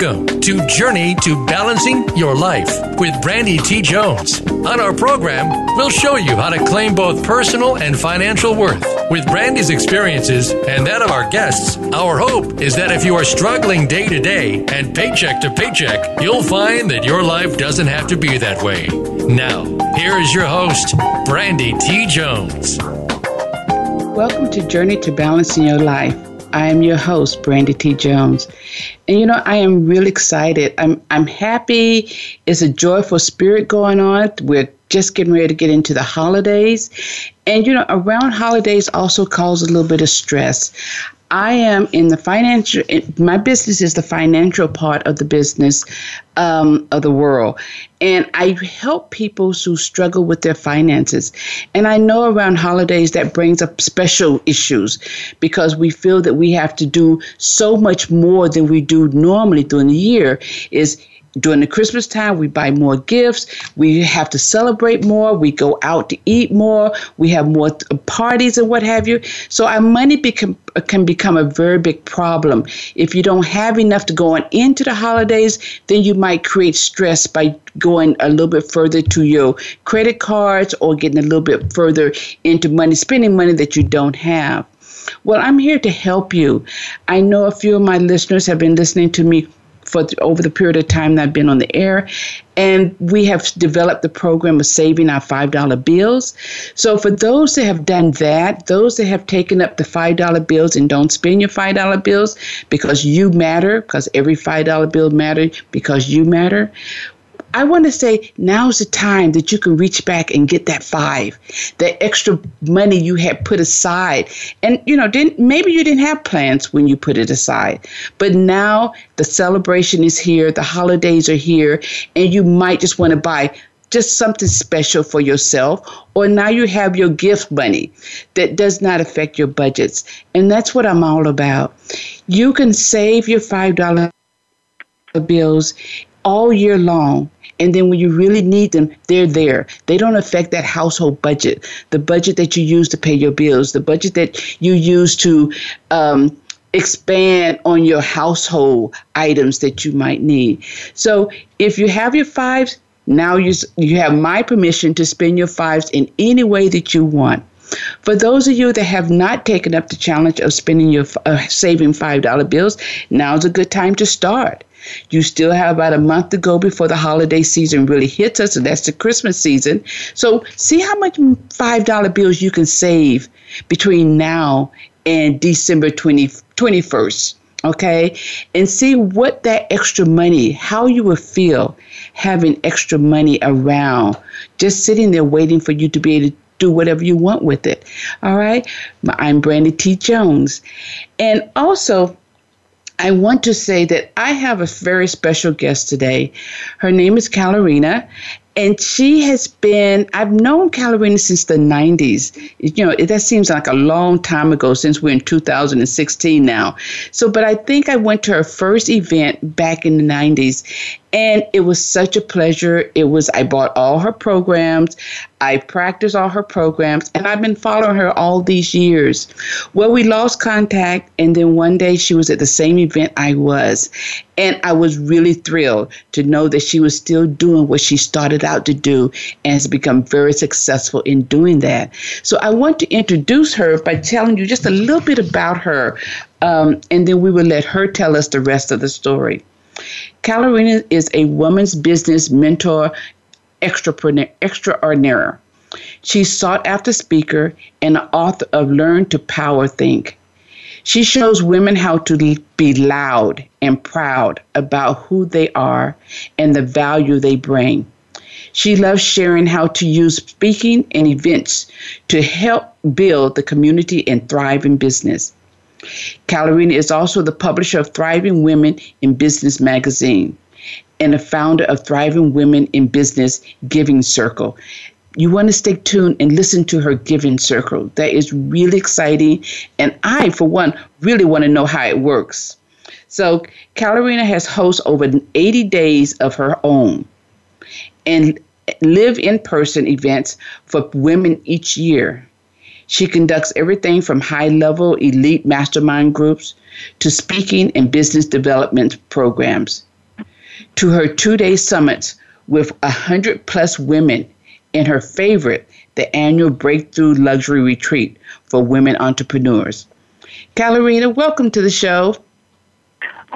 Welcome to Journey to Balancing Your Life with Brandy T. Jones. On our program, we'll show you how to claim both personal and financial worth. With Brandy's experiences and that of our guests, our hope is that if you are struggling day to day and paycheck to paycheck, you'll find that your life doesn't have to be that way. Now, here is your host, Brandy T. Jones. Welcome to Journey to Balancing Your Life. I am your host, Brandy T. Jones. And you know, I am really excited. I'm I'm happy. It's a joyful spirit going on. We're just getting ready to get into the holidays. And you know, around holidays also cause a little bit of stress. I am in the financial, my business is the financial part of the business um, of the world. And I help people who struggle with their finances. And I know around holidays that brings up special issues because we feel that we have to do so much more than we do normally during the year is during the Christmas time, we buy more gifts. We have to celebrate more. We go out to eat more. We have more parties and what have you. So our money become, uh, can become a very big problem. If you don't have enough to go on into the holidays, then you might create stress by going a little bit further to your credit cards or getting a little bit further into money, spending money that you don't have. Well, I'm here to help you. I know a few of my listeners have been listening to me for over the period of time that I've been on the air. And we have developed the program of saving our $5 bills. So for those that have done that, those that have taken up the $5 bills and don't spend your $5 bills because you matter, because every $5 bill matters because you matter, I want to say now's the time that you can reach back and get that five, that extra money you had put aside. And you know, didn't maybe you didn't have plans when you put it aside. But now the celebration is here, the holidays are here, and you might just want to buy just something special for yourself, or now you have your gift money that does not affect your budgets. And that's what I'm all about. You can save your $5 bills all year long and then when you really need them, they're there. They don't affect that household budget, the budget that you use to pay your bills, the budget that you use to um, expand on your household items that you might need. So if you have your fives, now you, you have my permission to spend your fives in any way that you want. For those of you that have not taken up the challenge of spending your uh, saving $5 bills, now's a good time to start. You still have about a month to go before the holiday season really hits us, and that's the Christmas season. So, see how much $5 bills you can save between now and December 20, 21st. Okay, and see what that extra money, how you will feel having extra money around, just sitting there waiting for you to be able to do whatever you want with it. All right. I'm Brandy T. Jones. And also, I want to say that I have a very special guest today. Her name is Caterina, and she has been i've known Caterina since the 90s you know that seems like a long time ago since we're in 2016 now so but i think i went to her first event back in the 90s and it was such a pleasure. It was i bought all her programs. I practiced all her programs and i've been following her all these years. Well we lost contact and then one day she was at the same event i was. And i was really thrilled to know that she was still doing what she started out to do and has become very successful in doing that. So i want to introduce her by telling you just a little bit about her um, and then we will let her tell us the rest of the story Caterina is a woman's business mentor extraordinaire. She's sought after speaker and author of Learn to Power Think. She shows women how to be loud and proud about who they are and the value they bring. She loves sharing how to use speaking and events to help build the community and thrive in business. Caterina is also the publisher of Thriving Women in Business magazine and the founder of Thriving Women in Business Giving Circle. You want to stay tuned and listen to her Giving Circle. That is really exciting. And I, for one, really want to know how it works. So, Caterina has hosted over 80 days of her own and live in person events for women each year. She conducts everything from high level elite mastermind groups to speaking and business development programs. to her two day summits with 100 plus women in her favorite, the annual Breakthrough Luxury Retreat for Women Entrepreneurs. Caterina, welcome to the show.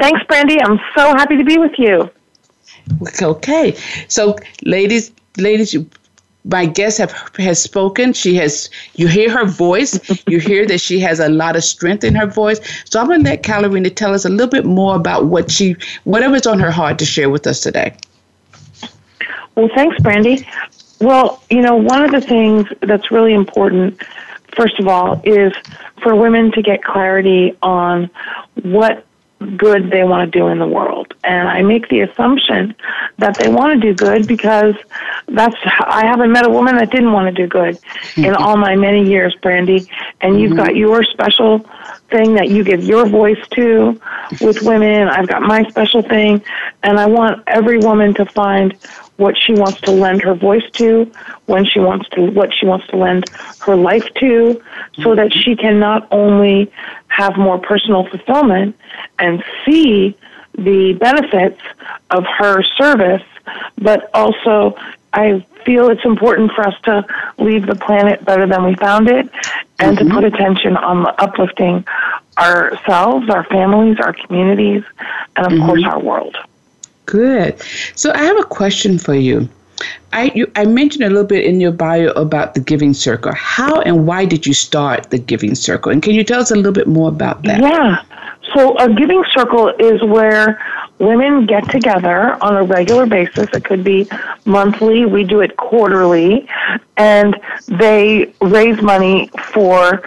Thanks, Brandy. I'm so happy to be with you. Okay, so ladies, ladies, my guest have, has spoken. She has. You hear her voice. you hear that she has a lot of strength in her voice. So I'm going to let Caterina tell us a little bit more about what she, whatever's on her heart, to share with us today. Well, thanks, Brandy. Well, you know, one of the things that's really important, first of all, is for women to get clarity on what good they want to do in the world. And I make the assumption that they want to do good because that's I haven't met a woman that didn't want to do good in all my many years, Brandy. And you've mm-hmm. got your special thing that you give your voice to with women. I've got my special thing, and I want every woman to find what she wants to lend her voice to, when she wants to what she wants to lend her life to, so that she can not only have more personal fulfillment and see the benefits of her service, but also I feel it's important for us to leave the planet better than we found it and mm-hmm. to put attention on uplifting ourselves, our families, our communities, and of mm-hmm. course our world. Good. So I have a question for you. I you, I mentioned a little bit in your bio about the Giving Circle. How and why did you start the Giving Circle? And can you tell us a little bit more about that? Yeah. So a Giving Circle is where women get together on a regular basis. It could be monthly. We do it quarterly, and they raise money for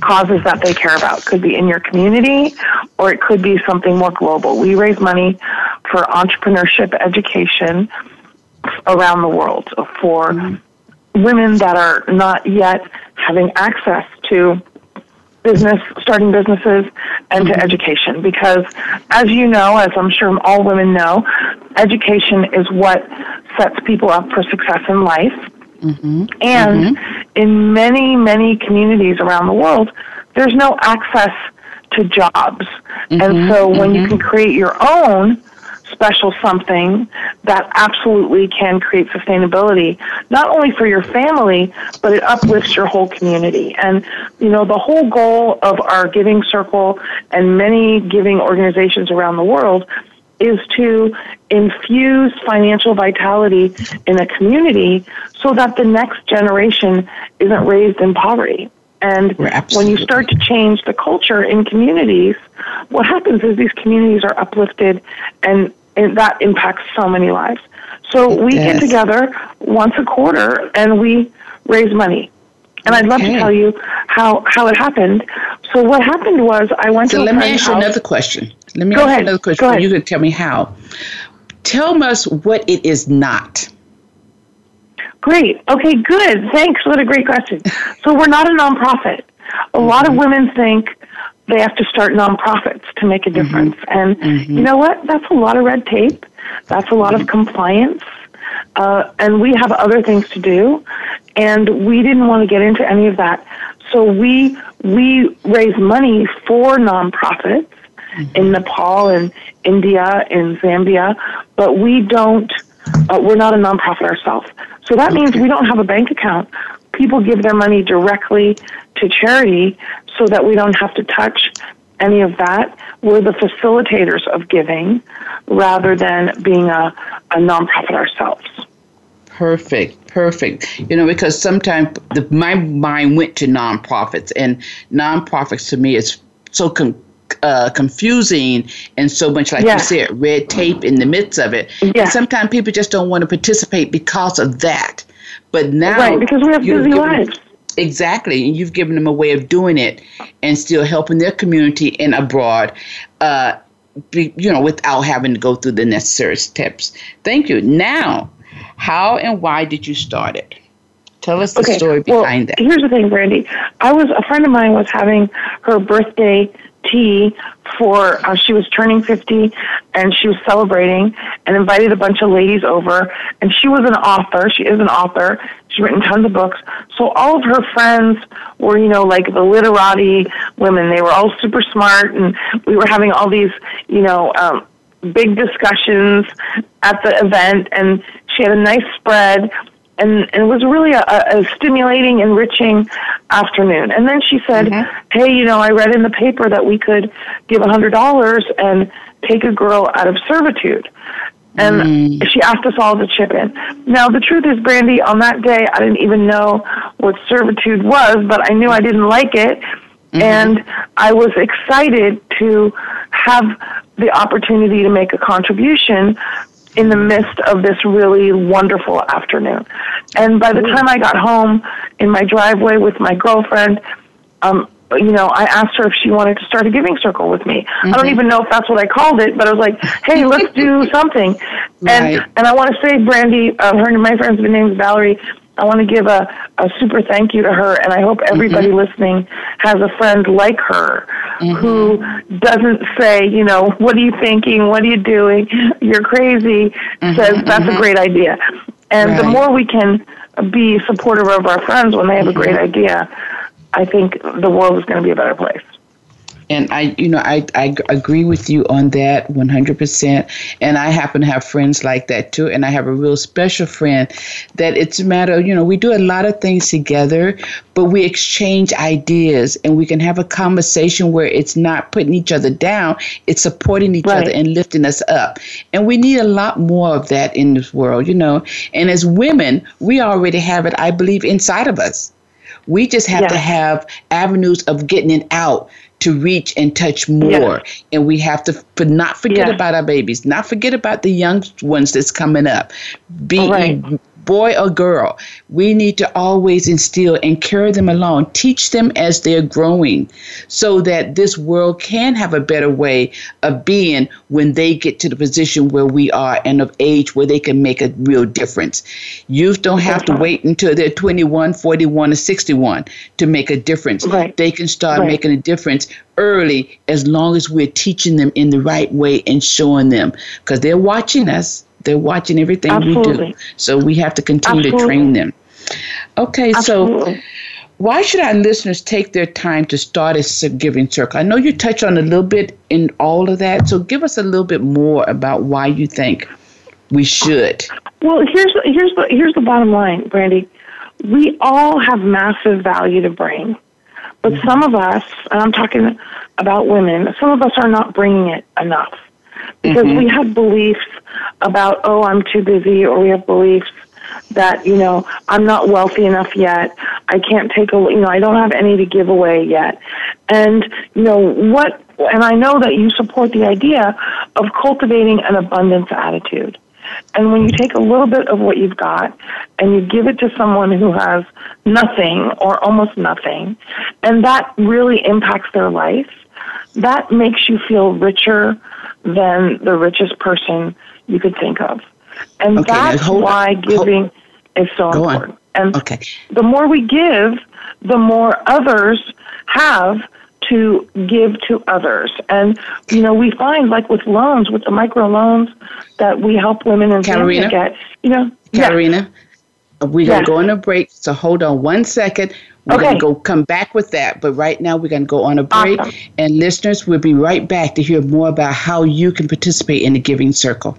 causes that they care about. It could be in your community, or it could be something more global. We raise money for entrepreneurship education around the world for mm-hmm. women that are not yet having access to business, starting businesses, and mm-hmm. to education. Because, as you know, as I'm sure all women know, education is what sets people up for success in life. Mm-hmm. And mm-hmm. in many, many communities around the world, there's no access to jobs. And mm-hmm. so, when you mm-hmm. can create your own, special something that absolutely can create sustainability, not only for your family, but it uplifts your whole community. And, you know, the whole goal of our Giving Circle and many giving organizations around the world is to infuse financial vitality in a community so that the next generation isn't raised in poverty. And when you start to change the culture in communities, what happens is these communities are uplifted and and that impacts so many lives. So we get together once a quarter and we raise money. And I'd love okay. to tell you how, how it happened. So what happened was I went so to let me ask you another question. Let me Go ask ahead. you another question. Go ahead. You can tell me how. Tell us what it is not. Great. Okay, good. Thanks. What a great question. So we're not a nonprofit. A mm-hmm. lot of women think they have to start nonprofits to make a mm-hmm. difference. Mm-hmm. And mm-hmm. you know what? That's a lot of red tape. That's a lot of compliance. Uh, and we have other things to do. And we didn't want to get into any of that. So we, we raise money for nonprofits mm-hmm. in Nepal and India and Zambia, but we don't, uh, we're not a nonprofit ourselves. So that means we don't have a bank account. People give their money directly to charity so that we don't have to touch any of that. We're the facilitators of giving rather than being a, a nonprofit ourselves. Perfect, perfect. You know, because sometimes the, my mind went to nonprofits, and nonprofits to me is so con- uh, confusing and so much, like you said, red tape in the midst of it. Yeah. sometimes people just don't want to participate because of that. But now, right, because we have busy lives. Exactly. And you've given them a way of doing it and still helping their community and abroad, uh, be, you know, without having to go through the necessary steps. Thank you. Now, how and why did you start it? Tell us the okay. story behind well, that. Here's the thing, Brandy. I was a friend of mine was having her birthday tea for uh, she was turning 50 and she was celebrating and invited a bunch of ladies over and she was an author. She is an author. She's written tons of books. So all of her friends were you know like the literati women. They were all super smart and we were having all these you know um big discussions at the event, and she had a nice spread. And, and it was really a, a stimulating, enriching afternoon. And then she said, mm-hmm. "Hey, you know, I read in the paper that we could give a hundred dollars and take a girl out of servitude." And mm. she asked us all to chip in. Now, the truth is, Brandy, on that day, I didn't even know what servitude was, but I knew I didn't like it. Mm-hmm. And I was excited to have the opportunity to make a contribution in the midst of this really wonderful afternoon. And by the time I got home in my driveway with my girlfriend, um, you know, I asked her if she wanted to start a giving circle with me. Mm-hmm. I don't mm-hmm. even know if that's what I called it, but I was like, "Hey, let's do something." And right. and I want to say, Brandy, uh, her my friend's name is Valerie. I want to give a, a super thank you to her, and I hope everybody mm-hmm. listening has a friend like her mm-hmm. who doesn't say, you know, what are you thinking? What are you doing? You're crazy. Mm-hmm. Says that's a mm-hmm. great idea. And right. the more we can be supportive of our friends when they have a great mm-hmm. idea, I think the world is going to be a better place. And I, you know, I, I agree with you on that 100%. And I happen to have friends like that too. And I have a real special friend that it's a matter, of, you know, we do a lot of things together, but we exchange ideas and we can have a conversation where it's not putting each other down, it's supporting each right. other and lifting us up. And we need a lot more of that in this world, you know. And as women, we already have it, I believe, inside of us. We just have to have avenues of getting it out to reach and touch more. And we have to for not forget about our babies, not forget about the young ones that's coming up. Be right boy or girl, we need to always instill and carry them along, teach them as they're growing, so that this world can have a better way of being when they get to the position where we are and of age where they can make a real difference. Youth don't have to wait until they're 21, 41, or 61 to make a difference. Right. They can start right. making a difference early as long as we're teaching them in the right way and showing them because they're watching us they're watching everything Absolutely. we do. So we have to continue Absolutely. to train them. Okay, Absolutely. so why should our listeners take their time to start a giving circle? I know you touched on a little bit in all of that, so give us a little bit more about why you think we should. Well, here's here's the here's the bottom line, Brandy. We all have massive value to bring, but mm-hmm. some of us, and I'm talking about women, some of us are not bringing it enough because mm-hmm. we have beliefs about oh I'm too busy or we have beliefs that you know I'm not wealthy enough yet. I can't take a you know I don't have any to give away yet. And you know what and I know that you support the idea of cultivating an abundance attitude. And when you take a little bit of what you've got and you give it to someone who has nothing or almost nothing and that really impacts their life that makes you feel richer than the richest person you could think of. And okay, that's why giving hold, is so important. On. And okay. the more we give, the more others have to give to others. And, you know, we find, like with loans, with the micro loans that we help women and families get, you know. Caterina, yeah. we're going to go on a break, so hold on one second. We're okay. going to go come back with that. But right now, we're going to go on a break. Awesome. And listeners, we'll be right back to hear more about how you can participate in the Giving Circle.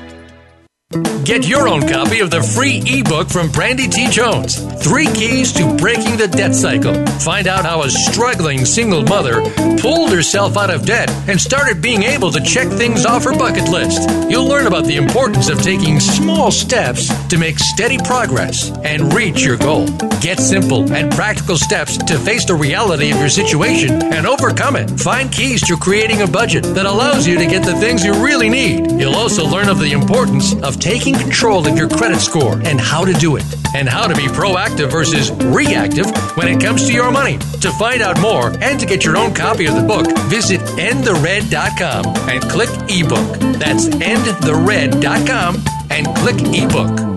Get your own copy of the free ebook from Brandy T. Jones Three Keys to Breaking the Debt Cycle. Find out how a struggling single mother pulled herself out of debt and started being able to check things off her bucket list. You'll learn about the importance of taking small steps to make steady progress and reach your goal. Get simple and practical steps to face the reality of your situation and overcome it. Find keys to creating a budget that allows you to get the things you really need. You'll also learn of the importance of taking control of your credit score and how to do it, and how to be proactive versus reactive when it comes to your money. To find out more and to get your own copy of the book, visit endthered.com and click ebook. That's endthered.com and click ebook.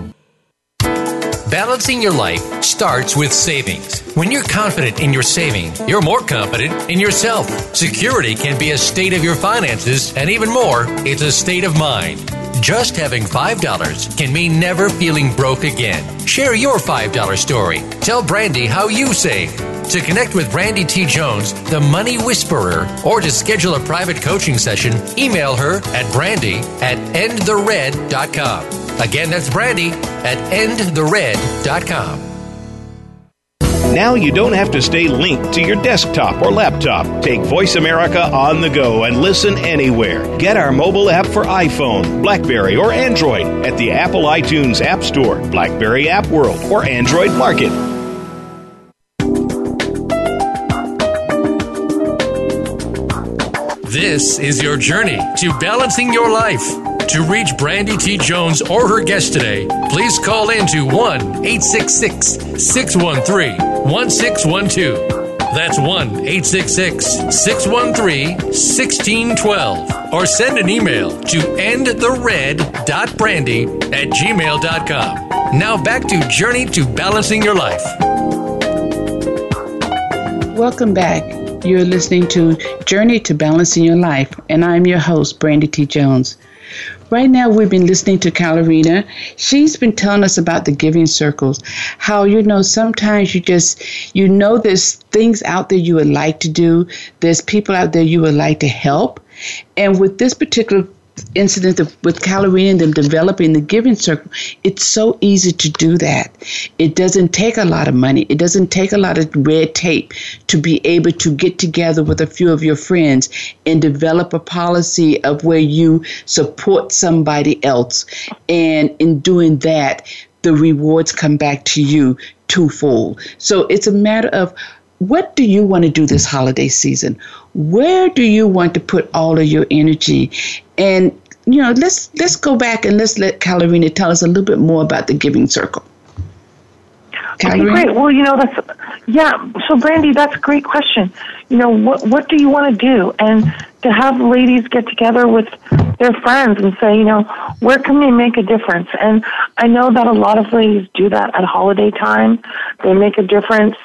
Balancing your life starts with savings. When you're confident in your saving, you're more confident in yourself. Security can be a state of your finances, and even more, it's a state of mind. Just having $5 can mean never feeling broke again. Share your $5 story. Tell Brandy how you save. To connect with Brandy T. Jones, the Money Whisperer, or to schedule a private coaching session, email her at brandy at endthered.com. Again, that's brandy at endthered.com. Now you don't have to stay linked to your desktop or laptop. Take Voice America on the go and listen anywhere. Get our mobile app for iPhone, Blackberry, or Android at the Apple iTunes App Store, Blackberry App World, or Android Market. This is your journey to balancing your life. To reach Brandy T. Jones or her guest today, please call in to 1 866 613 1612. That's 1 866 613 1612. Or send an email to endthered.brandy at gmail.com. Now back to Journey to Balancing Your Life. Welcome back. You're listening to Journey to Balancing Your Life, and I'm your host, Brandy T. Jones. Right now, we've been listening to Caterina. She's been telling us about the giving circles. How, you know, sometimes you just, you know, there's things out there you would like to do, there's people out there you would like to help. And with this particular incident of, with Caterina and them developing the giving circle, it's so easy to do that. It doesn't take a lot of money. It doesn't take a lot of red tape to be able to get together with a few of your friends and develop a policy of where you support somebody else. And in doing that, the rewards come back to you twofold. So it's a matter of what do you want to do this holiday season? Where do you want to put all of your energy? And you know, let's let's go back and let's let Caterina tell us a little bit more about the Giving Circle. Okay, great. Well, you know, that's yeah. So, Brandy, that's a great question. You know, what what do you want to do? And to have ladies get together with their friends and say, you know, where can we make a difference? And I know that a lot of ladies do that at holiday time. They make a difference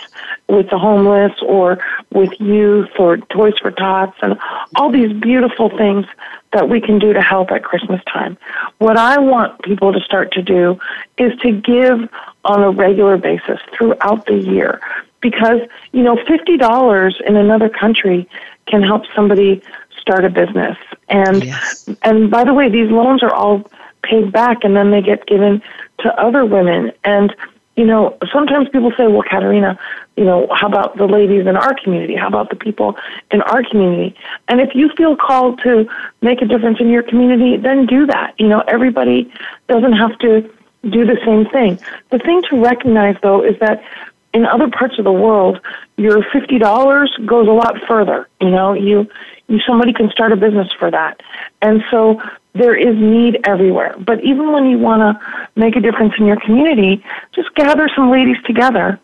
with the homeless or with youth or Toys for Tots and all these beautiful things that we can do to help at Christmas time. What I want people to start to do is to give on a regular basis throughout the year because, you know, $50 in another country can help somebody start a business. And yes. and by the way, these loans are all paid back and then they get given to other women and you know, sometimes people say, well, Caterina, you know, how about the ladies in our community? How about the people in our community? And if you feel called to make a difference in your community, then do that. You know, everybody doesn't have to do the same thing. The thing to recognize, though, is that in other parts of the world, your fifty dollars goes a lot further. You know, you, you somebody can start a business for that, and so there is need everywhere. But even when you want to make a difference in your community, just gather some ladies together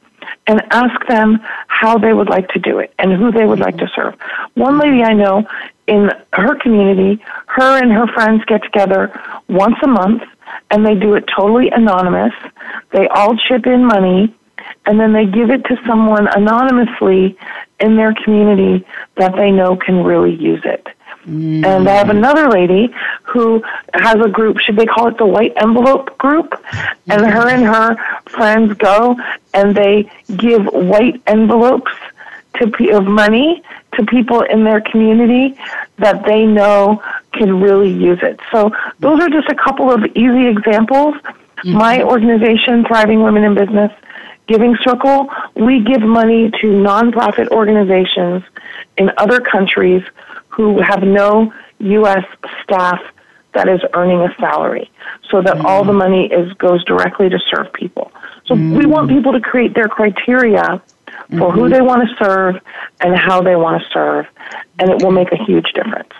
and ask them how they would like to do it and who they would like to serve. One lady I know in her community, her and her friends get together once a month and they do it totally anonymous. They all chip in money and then they give it to someone anonymously in their community that they know can really use it. Mm. And I have another lady who has a group, should they call it the White Envelope Group? And her and her friends go and they give white envelopes to of money to people in their community that they know can really use it. So those are just a couple of easy examples. Mm-hmm. My organization, Thriving Women in Business, Giving Circle, we give money to nonprofit organizations in other countries who have no U.S. staff that is earning a salary, so that mm. all the money is goes directly to serve people. So mm. we want people to create their criteria for mm-hmm. who they want to serve and how they want to serve, and it will make a huge difference.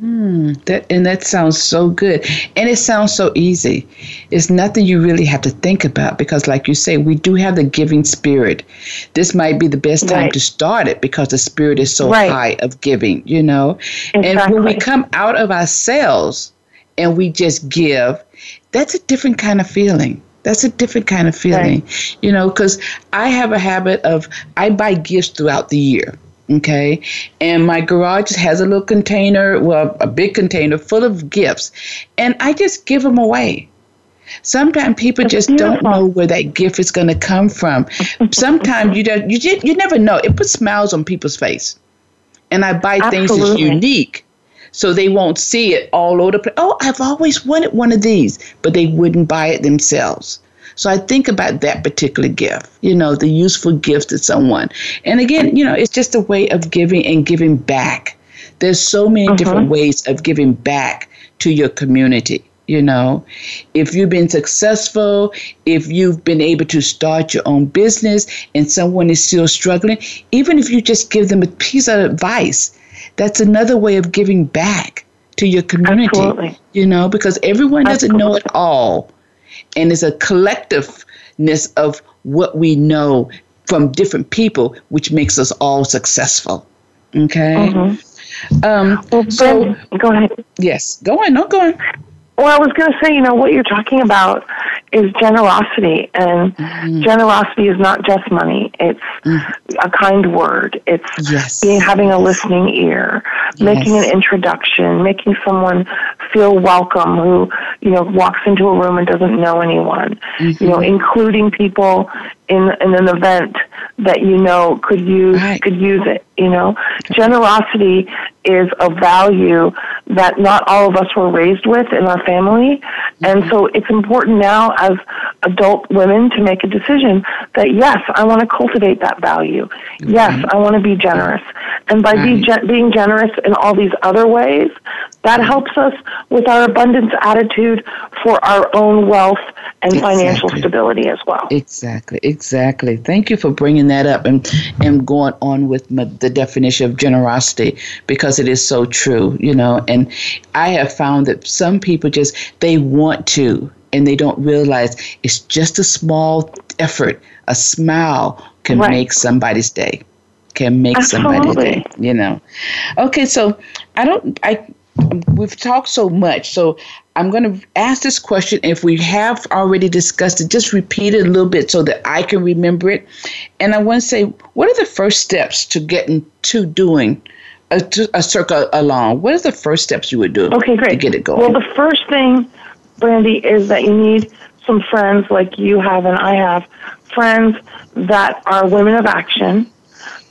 Hmm, that and that sounds so good, and it sounds so easy. It's nothing you really have to think about because, like you say, we do have the giving spirit. This might be the best time right. to start it because the spirit is so right. high of giving, you know. Exactly. And when we come out of ourselves and we just give, that's a different kind of feeling. That's a different kind of feeling, right. you know. Because I have a habit of I buy gifts throughout the year Okay. And my garage has a little container, well, a big container full of gifts. And I just give them away. Sometimes people just don't know where that gift is going to come from. Sometimes you don't, you just, you never know. It puts smiles on people's face. And I buy Absolutely. things that's unique so they won't see it all over the place. Oh, I've always wanted one of these, but they wouldn't buy it themselves. So I think about that particular gift, you know, the useful gift to someone. And again, you know, it's just a way of giving and giving back. There's so many uh-huh. different ways of giving back to your community. You know, if you've been successful, if you've been able to start your own business and someone is still struggling, even if you just give them a piece of advice, that's another way of giving back to your community. Absolutely. You know, because everyone doesn't Absolutely. know it all and it's a collectiveness of what we know from different people, which makes us all successful. Okay. Mm-hmm. Um, well, so go ahead. Yes, go on. No, go on. Well, I was going to say, you know, what you're talking about is generosity, and mm-hmm. generosity is not just money. It's mm-hmm. a kind word. It's yes. being having a listening ear, yes. making an introduction, making someone feel welcome who you know walks into a room and doesn't know anyone. Mm-hmm. You know, including people in in an event that you know could use right. could use it. You know, generosity is a value that not all of us were raised with in our family, mm-hmm. and so it's important now as adult women to make a decision that yes, I want to cultivate that value. Mm-hmm. Yes, I want to be generous, and by right. be being generous in all these other ways, that helps us with our abundance attitude for our own wealth and exactly. financial stability as well. Exactly, exactly. Thank you for bringing that up and and going on with my, the definition of generosity because it is so true, you know. And I have found that some people just they want to and they don't realize it's just a small effort. A smile can right. make somebody's day. Can make Absolutely. somebody's day. You know. Okay, so I don't. I we've talked so much, so I'm going to ask this question. If we have already discussed it, just repeat it a little bit so that I can remember it. And I want to say, what are the first steps to getting to doing a, a circle along? What are the first steps you would do okay, great. to get it going? Well, the first thing, Brandy, is that you need some friends like you have and I have, friends that are women of action,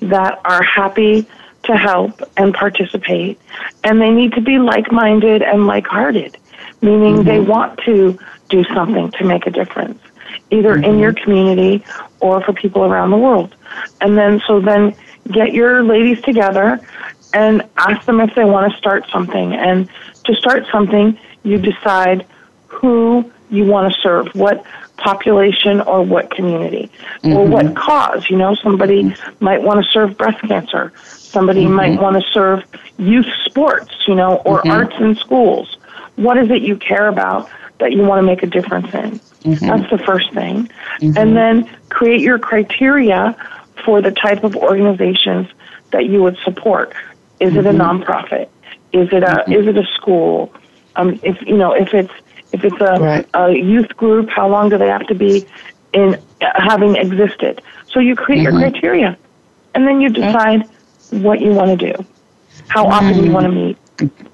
that are happy to help and participate, and they need to be like minded and like hearted meaning mm-hmm. they want to do something to make a difference, either mm-hmm. in your community or for people around the world. And then, so then get your ladies together and ask them if they want to start something. And to start something, you decide who you want to serve, what population or what community mm-hmm. or what cause. You know, somebody mm-hmm. might want to serve breast cancer. Somebody mm-hmm. might want to serve youth sports, you know, or mm-hmm. arts in schools what is it you care about that you want to make a difference in? Mm-hmm. That's the first thing. Mm-hmm. And then create your criteria for the type of organizations that you would support. Is it a mm-hmm. nonprofit? Is it a mm-hmm. is it a school? Um, if you know if it's if it's a, right. a youth group, how long do they have to be in uh, having existed? So you create your mm-hmm. criteria, and then you decide what you want to do, how often you want to meet,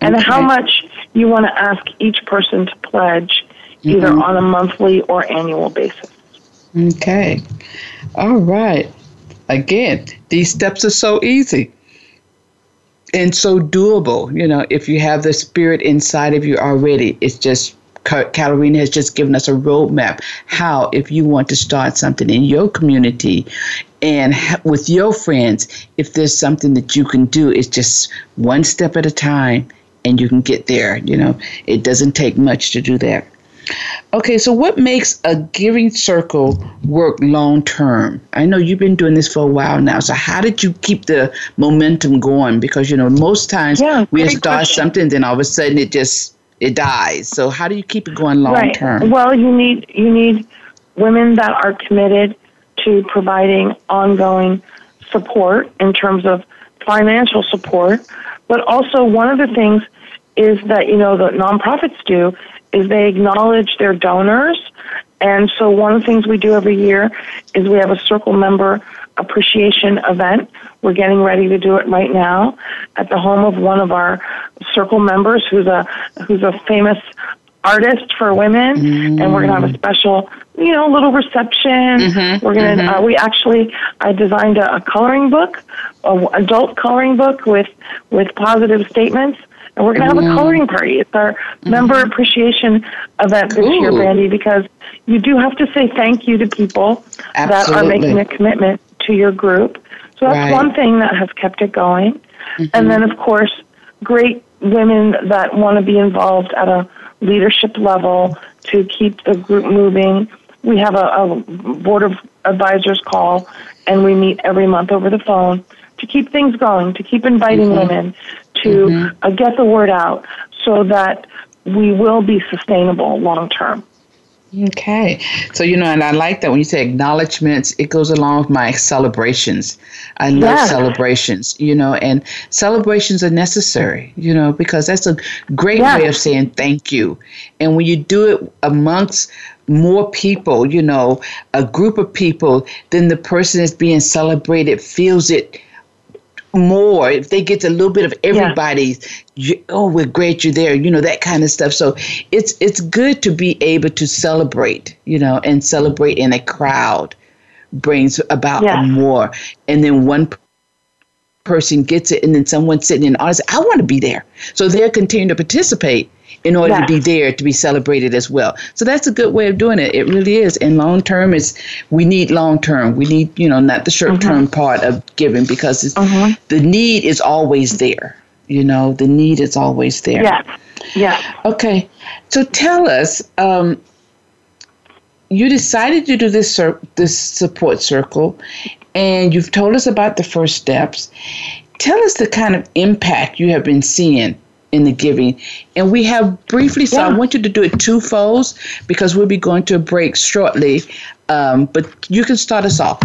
and okay. how much you want to ask each person to pledge mm-hmm. either on a monthly or annual basis. Okay. All right. Again, these steps are so easy and so doable. You know, if you have the spirit inside of you already, it's just Caterina has just given us a roadmap how, if you want to start something in your community and with your friends, if there's something that you can do, it's just one step at a time and you can get there. You know, it doesn't take much to do that. Okay, so what makes a giving circle work long term? I know you've been doing this for a while now. So how did you keep the momentum going? Because you know most times yeah, we start question. something, then all of a sudden it just it dies. So how do you keep it going long term? Well, you need you need women that are committed to providing ongoing support in terms of financial support, but also one of the things is that you know the nonprofits do is they acknowledge their donors, and so one of the things we do every year is we have a circle member appreciation event. We're getting ready to do it right now at the home of one of our circle members who's a who's a famous artist for women mm. and we're going to have a special you know little reception mm-hmm. we're going to mm-hmm. uh, we actually i designed a, a coloring book a adult coloring book with with positive statements and we're going to have mm. a coloring party it's our mm-hmm. member appreciation event this Ooh. year brandy because you do have to say thank you to people Absolutely. that are making a commitment to your group so that's right. one thing that has kept it going mm-hmm. and then of course great women that want to be involved at a leadership level to keep the group moving. We have a, a board of advisors call, and we meet every month over the phone to keep things going, to keep inviting mm-hmm. women, to mm-hmm. uh, get the word out so that we will be sustainable long term. Okay. So, you know, and I like that when you say acknowledgments, it goes along with my celebrations. I love yes. celebrations, you know, and celebrations are necessary, you know, because that's a great yes. way of saying thank you. And when you do it amongst more people, you know, a group of people, then the person that's being celebrated feels it more if they get a little bit of everybody's yeah. you, oh we're great you're there you know that kind of stuff so it's it's good to be able to celebrate you know and celebrate in a crowd brings about yeah. more and then one person gets it and then someone sitting in the audience i want to be there so they're continuing to participate in order to be there to be celebrated as well. So that's a good way of doing it. It really is. And long term is we need long term. We need, you know, not the short term mm-hmm. part of giving because mm-hmm. the need is always there. You know, the need is always there. Yeah. Yeah. Okay. So tell us, um, you decided to do this cir- this support circle, and you've told us about the first steps. Tell us the kind of impact you have been seeing in the giving. And we have briefly, so yeah. I want you to do it two folds because we'll be going to a break shortly. Um, but you can start us off.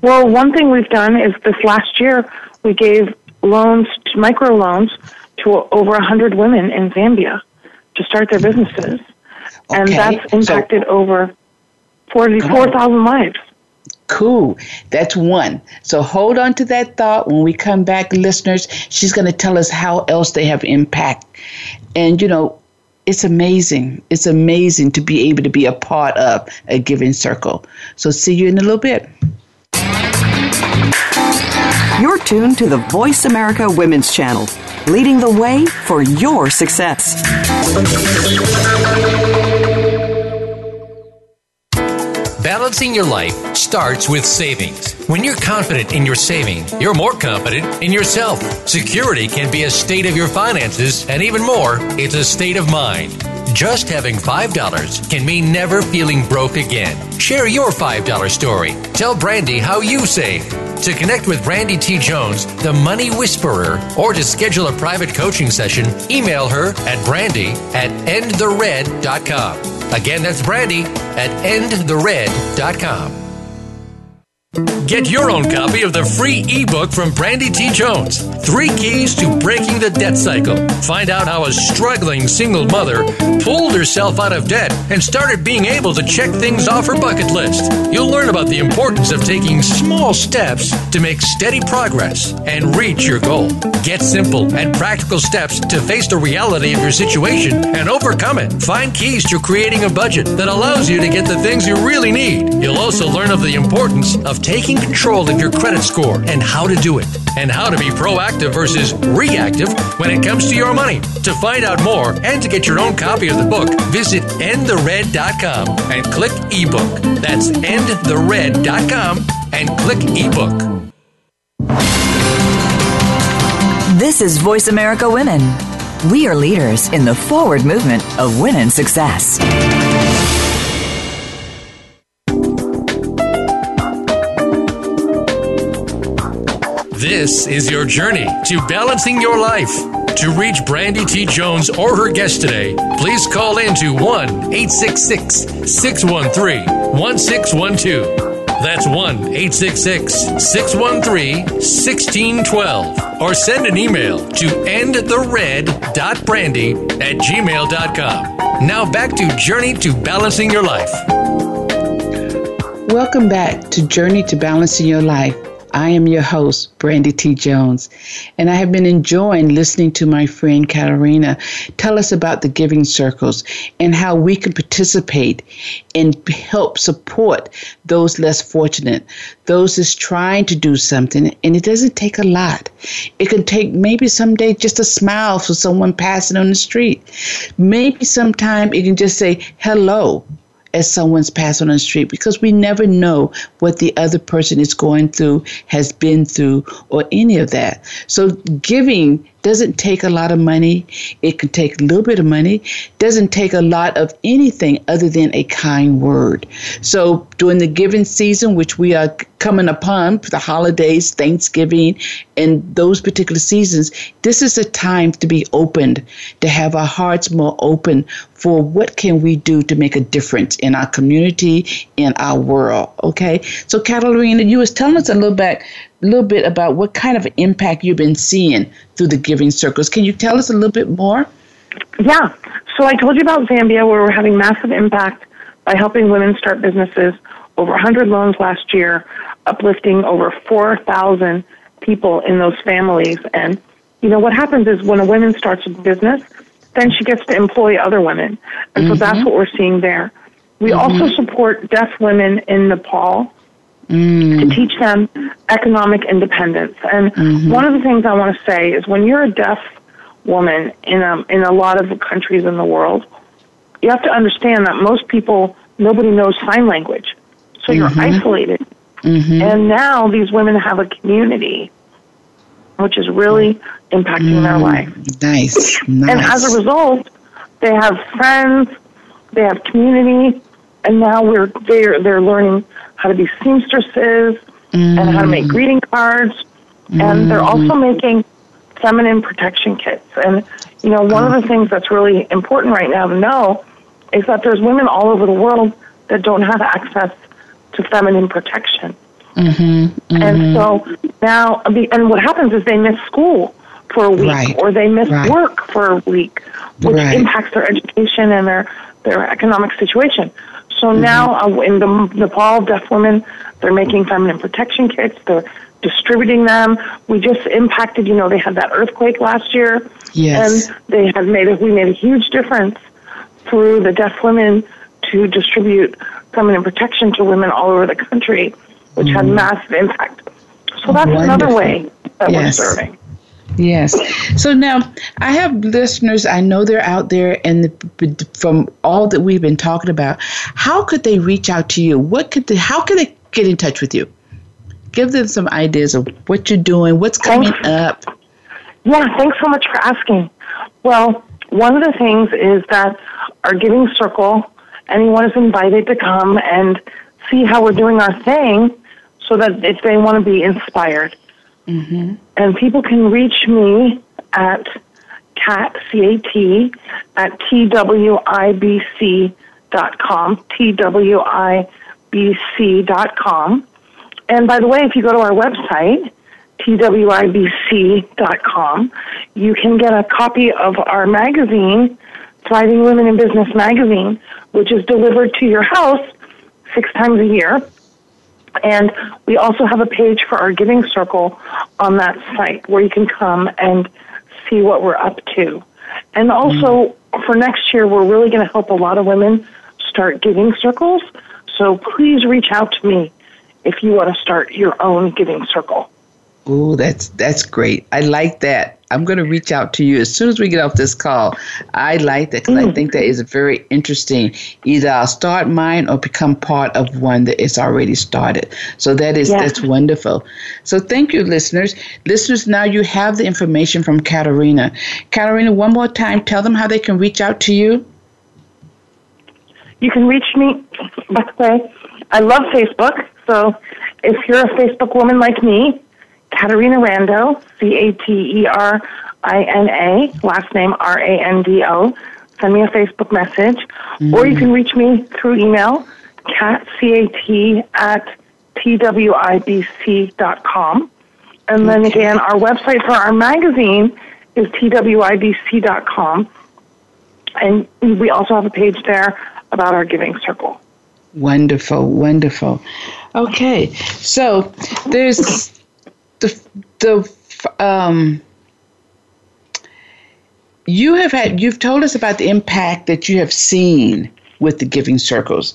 Well, one thing we've done is this last year we gave loans, micro loans, to over 100 women in Zambia to start their businesses. Okay. And that's impacted so, over 44,000 lives. Cool. That's one. So hold on to that thought. When we come back, listeners, she's going to tell us how else they have impact. And, you know, it's amazing. It's amazing to be able to be a part of a giving circle. So see you in a little bit. You're tuned to the Voice America Women's Channel, leading the way for your success. Balancing your life starts with savings. When you're confident in your saving, you're more confident in yourself. Security can be a state of your finances, and even more, it's a state of mind. Just having $5 can mean never feeling broke again. Share your $5 story. Tell Brandy how you save. To connect with Brandy T. Jones, the Money Whisperer, or to schedule a private coaching session, email her at brandy at endthered.com. Again, that's Brandy at endthered.com. Get your own copy of the free ebook from Brandy T. Jones Three Keys to Breaking the Debt Cycle. Find out how a struggling single mother pulled herself out of debt and started being able to check things off her bucket list. You'll learn about the importance of taking small steps to make steady progress and reach your goal. Get simple and practical steps to face the reality of your situation and overcome it. Find keys to creating a budget that allows you to get the things you really need. You'll also learn of the importance of taking control of your credit score and how to do it, and how to be proactive versus reactive when it comes to your money. To find out more and to get your own copy of the book, visit endthered.com and click ebook. That's endthered.com and click ebook. This is Voice America Women. We are leaders in the forward movement of women's success. This is your journey to balancing your life. To reach Brandy T. Jones or her guest today, please call in to 1 866 613 1612. That's 1 866 613 1612. Or send an email to endthered.brandy at gmail.com. Now back to Journey to Balancing Your Life. Welcome back to Journey to Balancing Your Life. I am your host, Brandy T. Jones, and I have been enjoying listening to my friend Caterina tell us about the giving circles and how we can participate and help support those less fortunate, those that's trying to do something, and it doesn't take a lot. It can take maybe someday just a smile for someone passing on the street. Maybe sometime it can just say hello as someone's passing on the street because we never know what the other person is going through, has been through, or any of that. So giving doesn't take a lot of money. It can take a little bit of money. Doesn't take a lot of anything other than a kind word. So during the giving season, which we are coming upon the holidays, Thanksgiving, and those particular seasons, this is a time to be opened, to have our hearts more open for what can we do to make a difference in our community, in our world. Okay. So Caterina, you was telling us a little bit a little bit about what kind of impact you've been seeing through the giving circles. Can you tell us a little bit more? Yeah. So I told you about Zambia, where we're having massive impact by helping women start businesses. Over 100 loans last year, uplifting over 4,000 people in those families. And you know what happens is when a woman starts a business, then she gets to employ other women, and mm-hmm. so that's what we're seeing there. We mm-hmm. also support deaf women in Nepal mm. to teach them economic independence. And mm-hmm. one of the things I want to say is when you're a deaf woman in a, in a lot of the countries in the world, you have to understand that most people, nobody knows sign language. So you're mm-hmm. isolated. Mm-hmm. And now these women have a community, which is really impacting mm, their life. Nice. nice. And as a result, they have friends, they have community, and now we're they're they're learning how to be seamstresses mm. and how to make mm. greeting cards, mm. and they're also mm. making feminine protection kits. And you know, one of the things that's really important right now to know is that there's women all over the world that don't have access to feminine protection. Mm-hmm, mm-hmm. And so now, and what happens is they miss school for a week right, or they miss right. work for a week, which right. impacts their education and their, their economic situation. So mm-hmm. now uh, in the Nepal, deaf women, they're making feminine protection kits. They're distributing them. We just impacted, you know, they had that earthquake last year. Yes. And they had made a, we made a huge difference through the deaf women to distribute feminine protection to women all over the country, which mm. had massive impact. So that's Wonderful. another way that yes. we're serving. Yes. So now I have listeners. I know they're out there, and from all that we've been talking about, how could they reach out to you? What could they? How could they get in touch with you? Give them some ideas of what you're doing, what's coming thanks. up. Yeah. Thanks so much for asking. Well, one of the things is that our giving circle, anyone is invited to come and see how we're doing our thing, so that if they want to be inspired Mm-hmm. And people can reach me at cat, C-A-T, at T-W-I-B-C dot com, T-W-I-B-C dot com. And by the way, if you go to our website, twibc dot com, you can get a copy of our magazine, Thriving Women in Business magazine, which is delivered to your house six times a year. And we also have a page for our giving circle on that site where you can come and see what we're up to. And also mm. for next year, we're really going to help a lot of women start giving circles. So please reach out to me if you want to start your own giving circle. Oh, that's that's great. I like that. I'm going to reach out to you as soon as we get off this call. I like that because mm. I think that is very interesting. Either I'll start mine or become part of one that is already started. So that is that's wonderful. So thank you, listeners. Listeners, now you have the information from Caterina. Caterina, one more time, tell them how they can reach out to you. You can reach me. By the way, I love Facebook. So if you're a Facebook woman like me, Caterina Rando, C A T E R I N A, last name R A N D O. Send me a Facebook message, mm-hmm. or you can reach me through email, cat c a t at twibc.com. And then again, our website for our magazine is twibc.com. And we also have a page there about our giving circle. Wonderful, wonderful. Okay, so there's the the um. You have had you've told us about the impact that you have seen with the giving circles.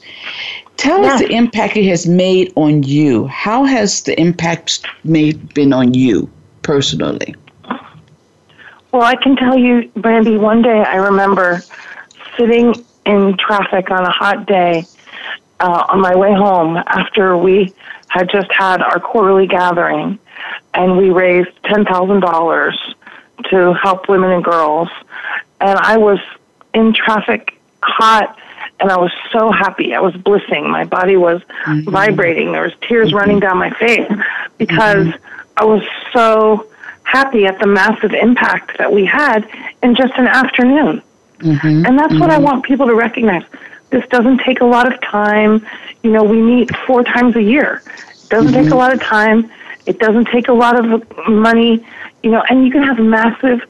Tell us the impact it has made on you. How has the impact made been on you personally? Well, I can tell you, Brandy, one day I remember sitting in traffic on a hot day uh, on my way home after we had just had our quarterly gathering and we raised $10,000 to help women and girls. And I was in traffic hot and I was so happy. I was blissing. My body was mm-hmm. vibrating. There was tears mm-hmm. running down my face because mm-hmm. I was so happy at the massive impact that we had in just an afternoon. Mm-hmm. And that's what I mm-hmm. want people to recognize. This doesn't take a lot of time. You know, we meet four times a year. It doesn't take a mm-hmm. lot of time. It doesn't take a lot of money. You know, and you can have massive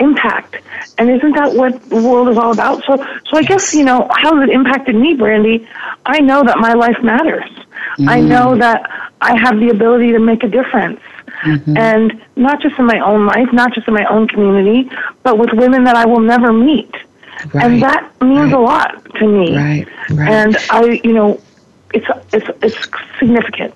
impact. And isn't that what the world is all about? So, so I guess you know how has it impacted me, Brandy? I know that my life matters. Mm. I know that I have the ability to make a difference, mm-hmm. and not just in my own life, not just in my own community, but with women that I will never meet. Right. And that means right. a lot to me. Right. Right. And I, you know, it's it's it's significant.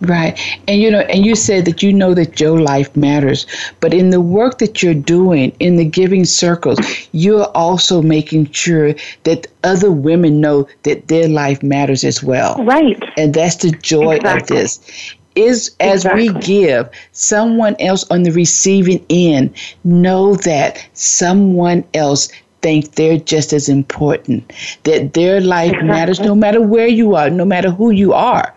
Right. And you know, and you said that you know that your life matters, but in the work that you're doing in the giving circles, you're also making sure that other women know that their life matters as well. Right. And that's the joy exactly. of this. Is as exactly. we give, someone else on the receiving end know that someone else think they're just as important, that their life exactly. matters no matter where you are, no matter who you are.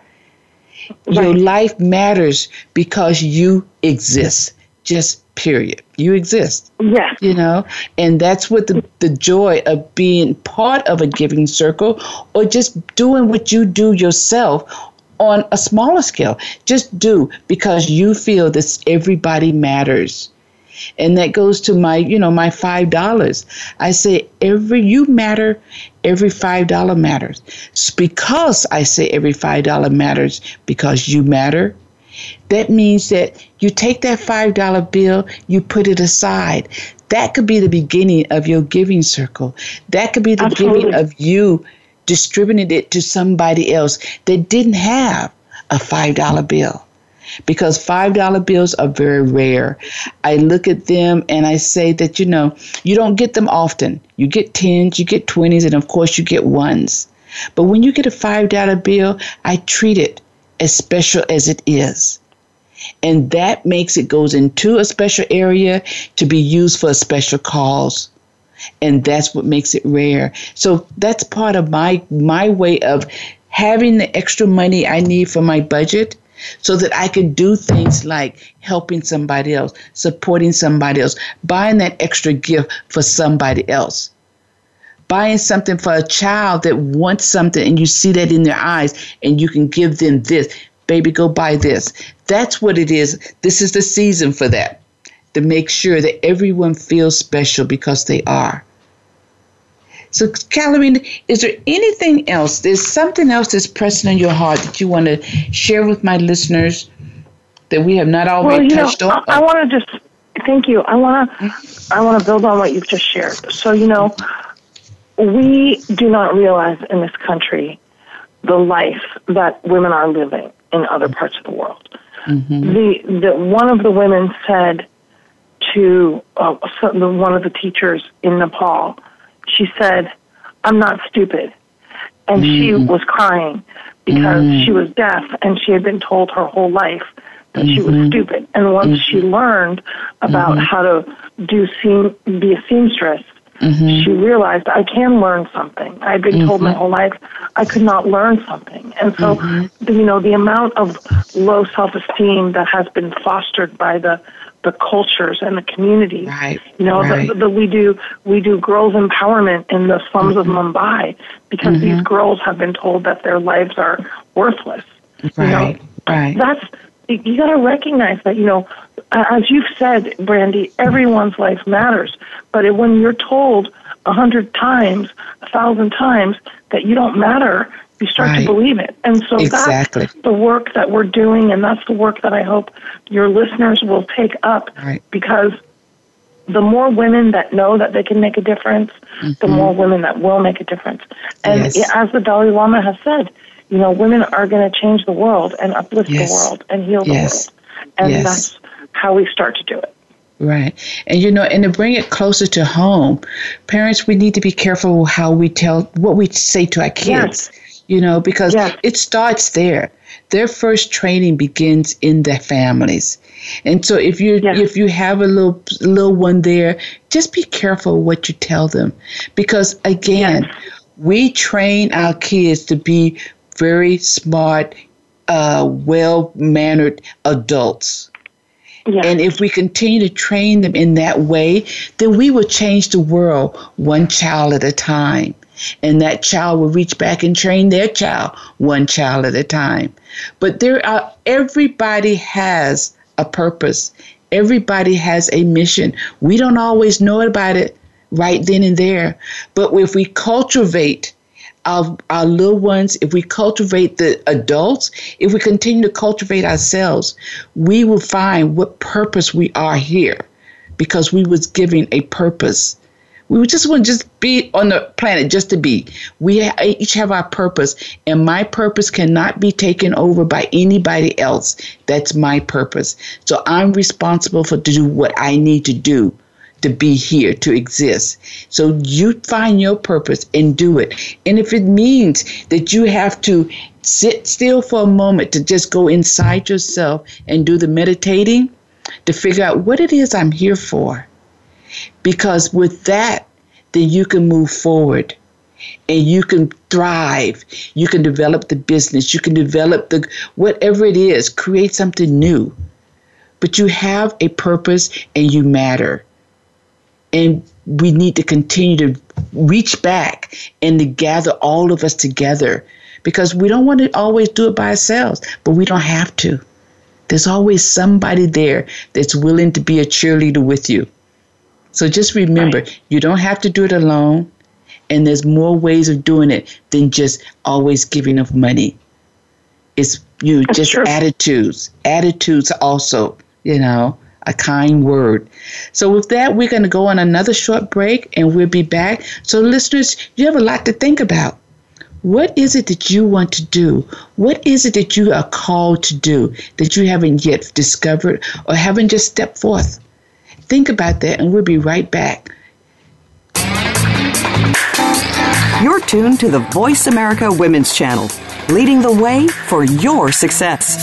Right. Your life matters because you exist. Just period. You exist. Yes. You know, and that's what the, the joy of being part of a giving circle or just doing what you do yourself on a smaller scale. Just do because you feel that everybody matters and that goes to my you know my five dollars. I say every you matter every five dollar matters. It's because i say every five dollar matters because you matter that means that you take that five dollar bill you put it aside. That could be the beginning of your giving circle. That could be the Absolutely. beginning of you distributing it to somebody else that didn't have a five dollar bill because $5 bills are very rare. I look at them and I say that, you know, you don't get them often. You get 10s, you get 20s, and of course you get ones. But when you get a $5 bill, I treat it as special as it is. And that makes it goes into a special area to be used for a special cause. And that's what makes it rare. So that's part of my my way of having the extra money I need for my budget so that I can do things like helping somebody else, supporting somebody else, buying that extra gift for somebody else. Buying something for a child that wants something and you see that in their eyes and you can give them this. Baby, go buy this. That's what it is. This is the season for that. To make sure that everyone feels special because they are. So, Calorine, is there anything else? There's something else that's pressing on your heart that you want to share with my listeners that we have not already well, touched know, on? I, I want to just thank you. I want to I want to build on what you've just shared. So, you know, we do not realize in this country the life that women are living in other parts of the world. Mm-hmm. The, the one of the women said to uh, one of the teachers in Nepal she said, I'm not stupid. And mm. she was crying because mm. she was deaf and she had been told her whole life that mm-hmm. she was mm-hmm. stupid. And once mm-hmm. she learned about mm-hmm. how to do seam, be a seamstress, mm-hmm. she realized I can learn something. I'd been told my mm-hmm. whole life I could not learn something. And so, you know, the amount of low self-esteem that has been fostered by the the cultures and the communities. Right. You know, right. The, the, we do we do girls empowerment in the slums mm-hmm. of Mumbai because mm-hmm. these girls have been told that their lives are worthless. Right. You know, right. That's you got to recognize that. You know, as you've said, Brandy, everyone's life matters. But when you're told a hundred times, a thousand times that you don't matter, You start Right. to believe it. And so Exactly. that's the work that we're doing, and that's the work that I hope your listeners will take up Right. because the more women that know that they can make a difference, the more women that will make a difference. And Mm-hmm. Yes. as the Dalai Lama has said, you know, women are going to change the world and uplift Yes. the world and heal the world. And Yes. that's how we start to do it. Right. And you know, and to bring it closer to home, parents, we need to be careful how we tell what we say to our kids. yes. You know, because Yes. it starts there. Their first training begins in their families. And so if you Yes. if you have a little little one there, just be careful what you tell them. Because again, we train our kids to be very smart, uh, well mannered adults. Yes. And if we continue to train them in that way, then we will change the world one child at a time. And that child will reach back and train their child one child at a time. But there are everybody has a purpose. Everybody has a mission. We don't always know about it right then and there. But if we cultivate our, our little ones, if we cultivate the adults, if we continue to cultivate ourselves, we will find what purpose we are here because we was given a purpose. We just want to just be on the planet just to be. We each have our purpose, and my purpose cannot be taken over by anybody else. That's my purpose. So I'm responsible for to do what I need to do to be here, to exist. So you find your purpose and do it. And if it means that you have to sit still for a moment to just go inside yourself and do the meditating to figure out what it is I'm here for. Because with that, then you can move forward and you can thrive. You can develop the business. You can develop the whatever it is, create something new. But you have a purpose and you matter. And we need to continue to reach back and to gather all of us together because we don't want to always do it by ourselves, but we don't have to. There's always somebody there that's willing to be a cheerleader with you. So just remember, you don't have to do it alone, and there's more ways of doing it than just always giving of money. It's you That's just true. attitudes. Attitudes also, you know, a kind word. So with that, we're going to go on another short break, and we'll be back. So listeners, you have a lot to think about. What is it that you want to do? What is it that you are called to do that you haven't yet discovered or haven't just stepped forth? Think about that, and we'll be right back. You're tuned to the Voice America Women's Channel, leading the way for your success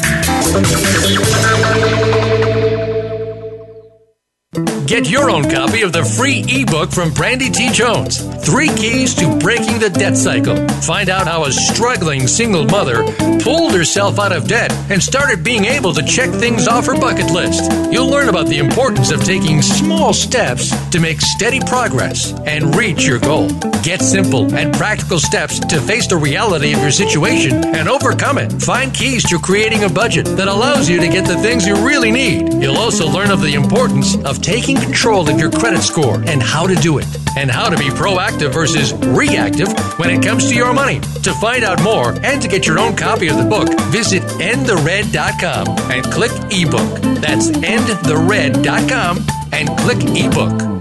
thank you. Get your own copy of the free ebook from Brandy T. Jones Three Keys to Breaking the Debt Cycle. Find out how a struggling single mother pulled herself out of debt and started being able to check things off her bucket list. You'll learn about the importance of taking small steps to make steady progress and reach your goal. Get simple and practical steps to face the reality of your situation and overcome it. Find keys to creating a budget that allows you to get the things you really need. You'll also learn of the importance of taking control of your credit score and how to do it, and how to be proactive versus reactive when it comes to your money. To find out more and to get your own copy of the book, visit endthered.com and click ebook. That's endthered.com and click ebook.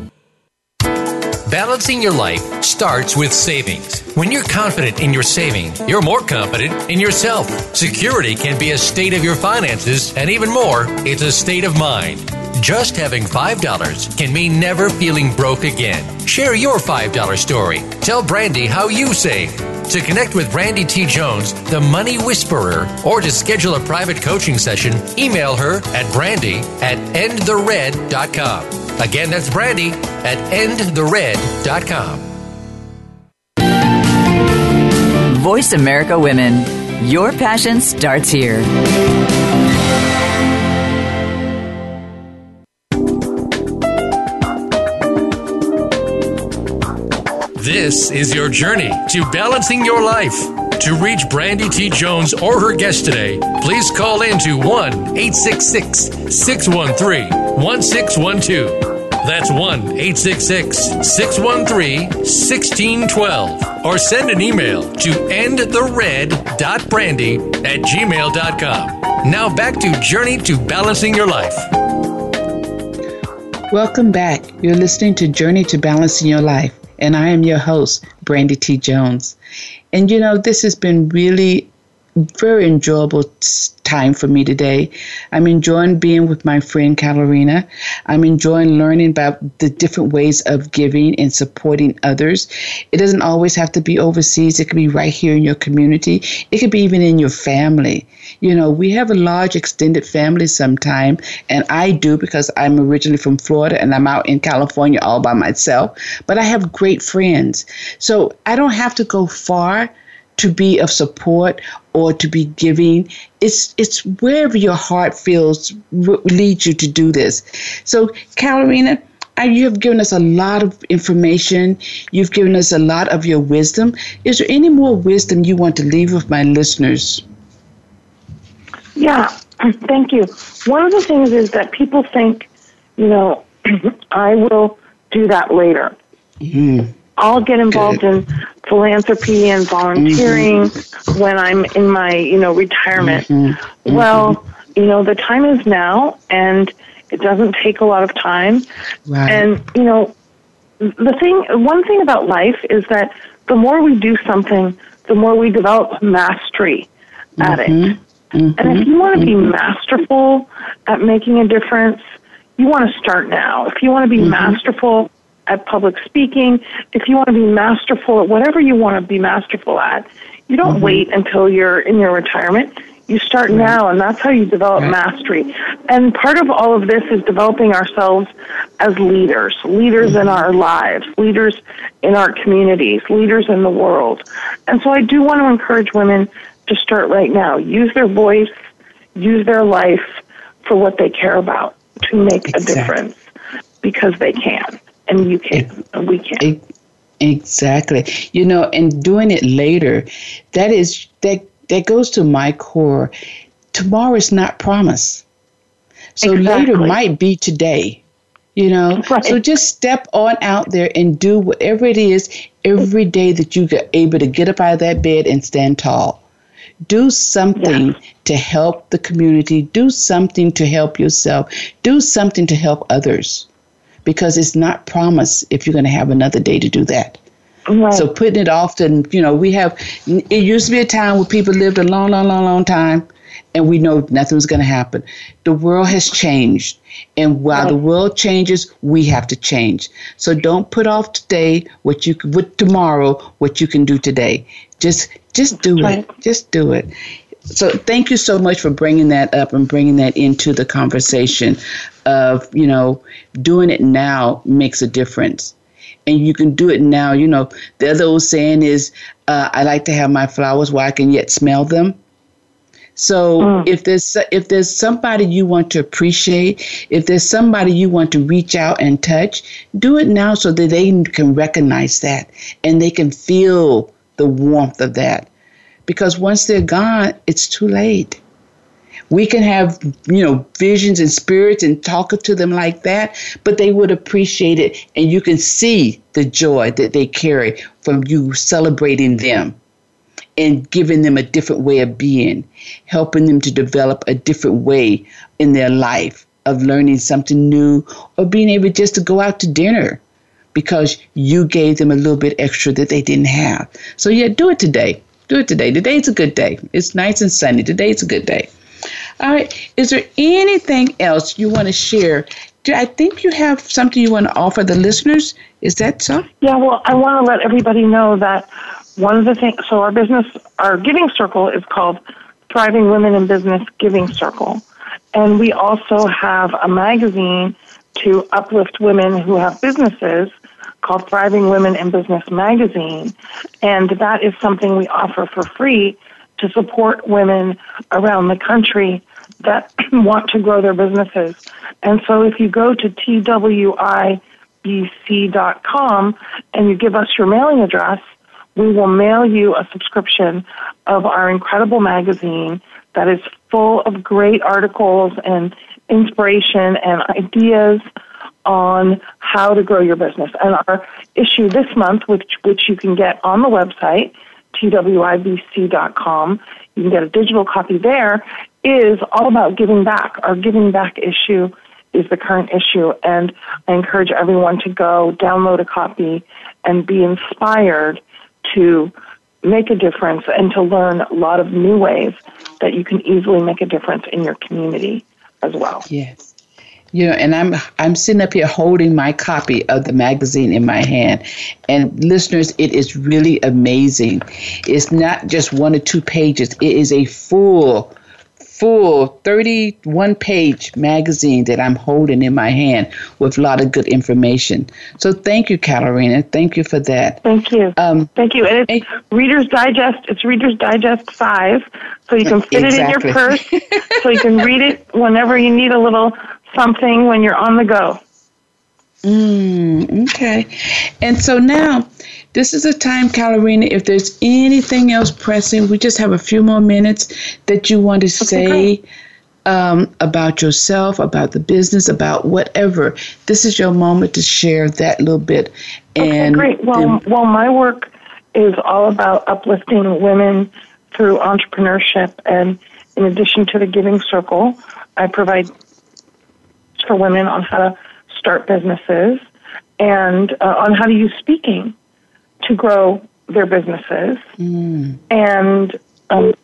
Balancing your life starts with savings. When you're confident in your saving, you're more confident in yourself. Security can be a state of your finances, and even more, it's a state of mind. Just having $5 can mean never feeling broke again. Share your $5 story. Tell Brandy how you save. To connect with Brandy T. Jones, the Money Whisperer, or to schedule a private coaching session, email her at brandy at endthered.com. Again, that's brandy at endthered.com. Voice America Women. Your passion starts here. This is your journey to balancing your life. To reach Brandy T. Jones or her guest today, please call in to 1 866 613 1612. That's 1 866 613 1612. Or send an email to endthered.brandy at gmail.com. Now back to Journey to Balancing Your Life. Welcome back. You're listening to Journey to Balancing Your Life, and I am your host, Brandy T. Jones. And you know, this has been really very enjoyable time for me today. I'm enjoying being with my friend Caterina. I'm enjoying learning about the different ways of giving and supporting others. It doesn't always have to be overseas, it could be right here in your community, it could be even in your family. You know, we have a large extended family sometime, and I do because I'm originally from Florida and I'm out in California all by myself, but I have great friends. So I don't have to go far to be of support or to be giving. It's it's wherever your heart feels leads you to do this. So, Caterina, you have given us a lot of information. You've given us a lot of your wisdom. Is there any more wisdom you want to leave with my listeners? Yeah, thank you. One of the things is that people think, you know, I will do that later. Mm. I'll get involved Good. in philanthropy and volunteering mm-hmm. when I'm in my, you know, retirement. Mm-hmm. Mm-hmm. Well, you know, the time is now and it doesn't take a lot of time. Right. And, you know, the thing, one thing about life is that the more we do something, the more we develop mastery at it. Mm-hmm. And if you want to be mm-hmm. masterful at making a difference, you want to start now. If you want to be mm-hmm. masterful at public speaking, if you want to be masterful at whatever you want to be masterful at, you don't mm-hmm. wait until you're in your retirement. You start right. now, and that's how you develop right. mastery. And part of all of this is developing ourselves as leaders, leaders mm-hmm. in our lives, leaders in our communities, leaders in the world. And so I do want to encourage women to start right now. Use their voice, use their life for what they care about to make exactly. a difference because they can and you can, and we can. Exactly. You know, and doing it later, that is that that goes to my core. Tomorrow is not promised. So exactly. later might be today. You know, right. so just step on out there and do whatever it is every day that you get able to get up out of that bed and stand tall. Do something yeah. to help the community. Do something to help yourself. Do something to help others because it's not promised if you're going to have another day to do that. Right. So putting it off to, you know, we have, it used to be a time where people lived a long, long, long, long time and we know nothing was going to happen. The world has changed. And while right. the world changes, we have to change. So don't put off today what you with tomorrow what you can do today. Just just do right. it. Just do it so thank you so much for bringing that up and bringing that into the conversation of you know doing it now makes a difference and you can do it now you know the other old saying is uh, i like to have my flowers where i can yet smell them so mm. if there's if there's somebody you want to appreciate if there's somebody you want to reach out and touch do it now so that they can recognize that and they can feel the warmth of that because once they're gone, it's too late. We can have, you know, visions and spirits and talk to them like that, but they would appreciate it and you can see the joy that they carry from you celebrating them and giving them a different way of being, helping them to develop a different way in their life of learning something new or being able just to go out to dinner because you gave them a little bit extra that they didn't have. So, yeah, do it today. Do it today. Today's a good day. It's nice and sunny. Today's a good day. All right. Is there anything else you want to share? Do I think you have something you want to offer the listeners? Is that so? Yeah. Well, I want to let everybody know that one of the things. So our business, our giving circle is called Thriving Women in Business Giving Circle, and we also have a magazine to uplift women who have businesses called Thriving Women in Business Magazine, and that is something we offer for free to support women around the country that want to grow their businesses. And so if you go to twibc.com and you give us your mailing address, we will mail you a subscription of our incredible magazine that is full of great articles and inspiration and ideas on how to grow your business. And our issue this month, which which you can get on the website, twibc.com, you can get a digital copy there, is all about giving back. Our giving back issue is the current issue, and I encourage everyone to go download a copy and be inspired to make a difference and to learn a lot of new ways that you can easily make a difference in your community as well. Yes. You know, and I'm I'm sitting up here holding my copy of the magazine in my hand. And listeners, it is really amazing. It's not just one or two pages. It is a full full 31 page magazine that I'm holding in my hand with a lot of good information. So thank you, Caterina. Thank you for that. Thank you. Um, thank you. And it's Reader's Digest. It's Reader's Digest 5. So you can fit exactly. it in your purse. so you can read it whenever you need a little something when you're on the go. Mm, okay. And so now, this is a time, Caterina, if there's anything else pressing, we just have a few more minutes that you want to say um, about yourself, about the business, about whatever. This is your moment to share that little bit. And okay, great. Well, then, well, my work is all about uplifting women through entrepreneurship. And in addition to the Giving Circle, I provide for women on how to start businesses and uh, on how to use speaking to grow their businesses. Mm. And um,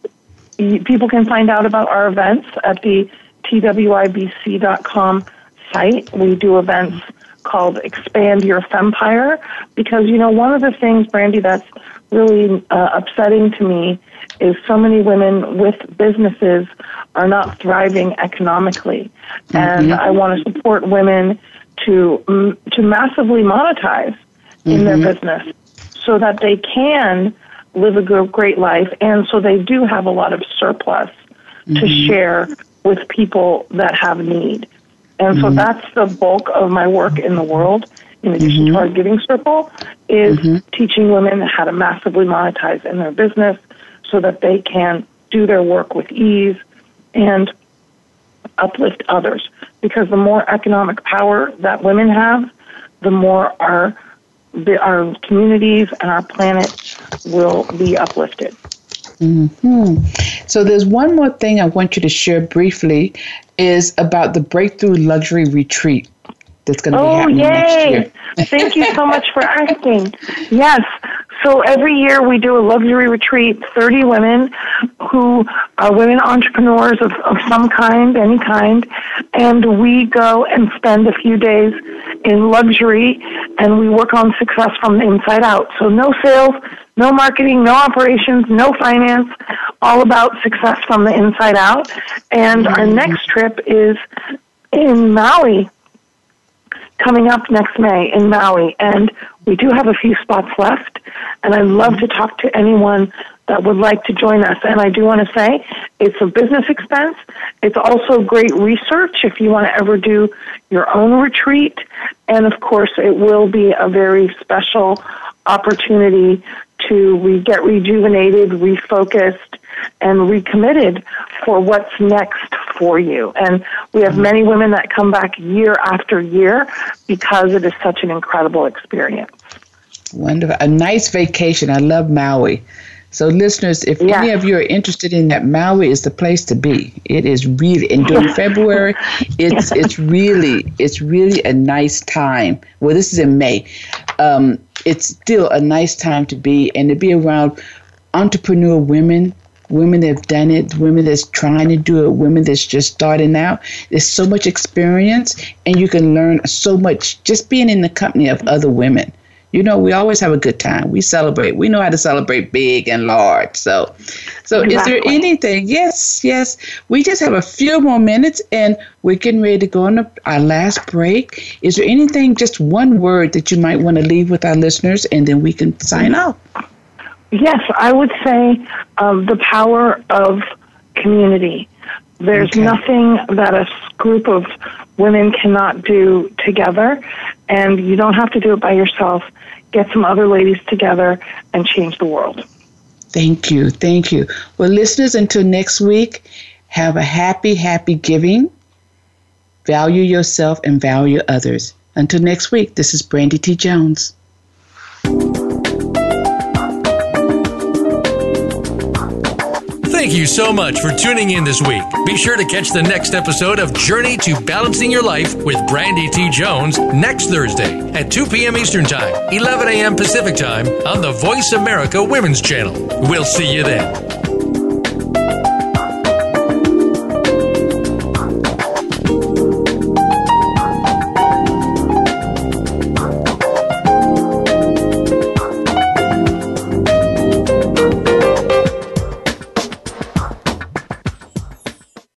people can find out about our events at the twibc.com site. We do events called Expand Your Fempire because, you know, one of the things, Brandy, that's really uh, upsetting to me is so many women with businesses are not thriving economically. Mm-hmm. And I want to support women to, to massively monetize mm-hmm. in their mm-hmm. business so that they can live a great life and so they do have a lot of surplus mm-hmm. to share with people that have need. And so mm-hmm. that's the bulk of my work in the world, in addition to our giving circle, is teaching women how to massively monetize in their business so that they can do their work with ease and uplift others. Because the more economic power that women have, the more our our communities and our planet will be uplifted. Mm-hmm. So there's one more thing I want you to share briefly is about the Breakthrough Luxury Retreat that's going to oh, be happening yay. next year. Thank you so much for asking. Yes. So every year we do a luxury retreat, 30 women who are women entrepreneurs of, of some kind, any kind, and we go and spend a few days in luxury and we work on success from the inside out. So no sales, no marketing, no operations, no finance, all about success from the inside out. And our next trip is in Maui coming up next May in Maui, and we do have a few spots left. And I'd love to talk to anyone that would like to join us. And I do want to say it's a business expense. It's also great research if you want to ever do your own retreat. And of course, it will be a very special opportunity to re- get rejuvenated, refocused, and recommitted for what's next for you. And we have many women that come back year after year because it is such an incredible experience. Wonderful. A nice vacation. I love Maui. So, listeners, if any of you are interested in that, Maui is the place to be. It is really, and during February, it's it's really it's really a nice time. Well, this is in May. Um, it's still a nice time to be, and to be around entrepreneur women women that have done it, women that's trying to do it, women that's just starting out. There's so much experience, and you can learn so much just being in the company of other women. You know, we always have a good time. We celebrate. We know how to celebrate big and large. So, so exactly. is there anything? Yes, yes. We just have a few more minutes, and we're getting ready to go on our last break. Is there anything, just one word that you might want to leave with our listeners, and then we can sign off? Yes, I would say um, the power of community. There's okay. nothing that a group of women cannot do together, and you don't have to do it by yourself. Get some other ladies together and change the world. Thank you. Thank you. Well, listeners, until next week, have a happy, happy giving. Value yourself and value others. Until next week, this is Brandy T. Jones. Thank you so much for tuning in this week. Be sure to catch the next episode of Journey to Balancing Your Life with Brandy T. Jones next Thursday at 2 p.m. Eastern Time, 11 a.m. Pacific Time on the Voice America Women's Channel. We'll see you then.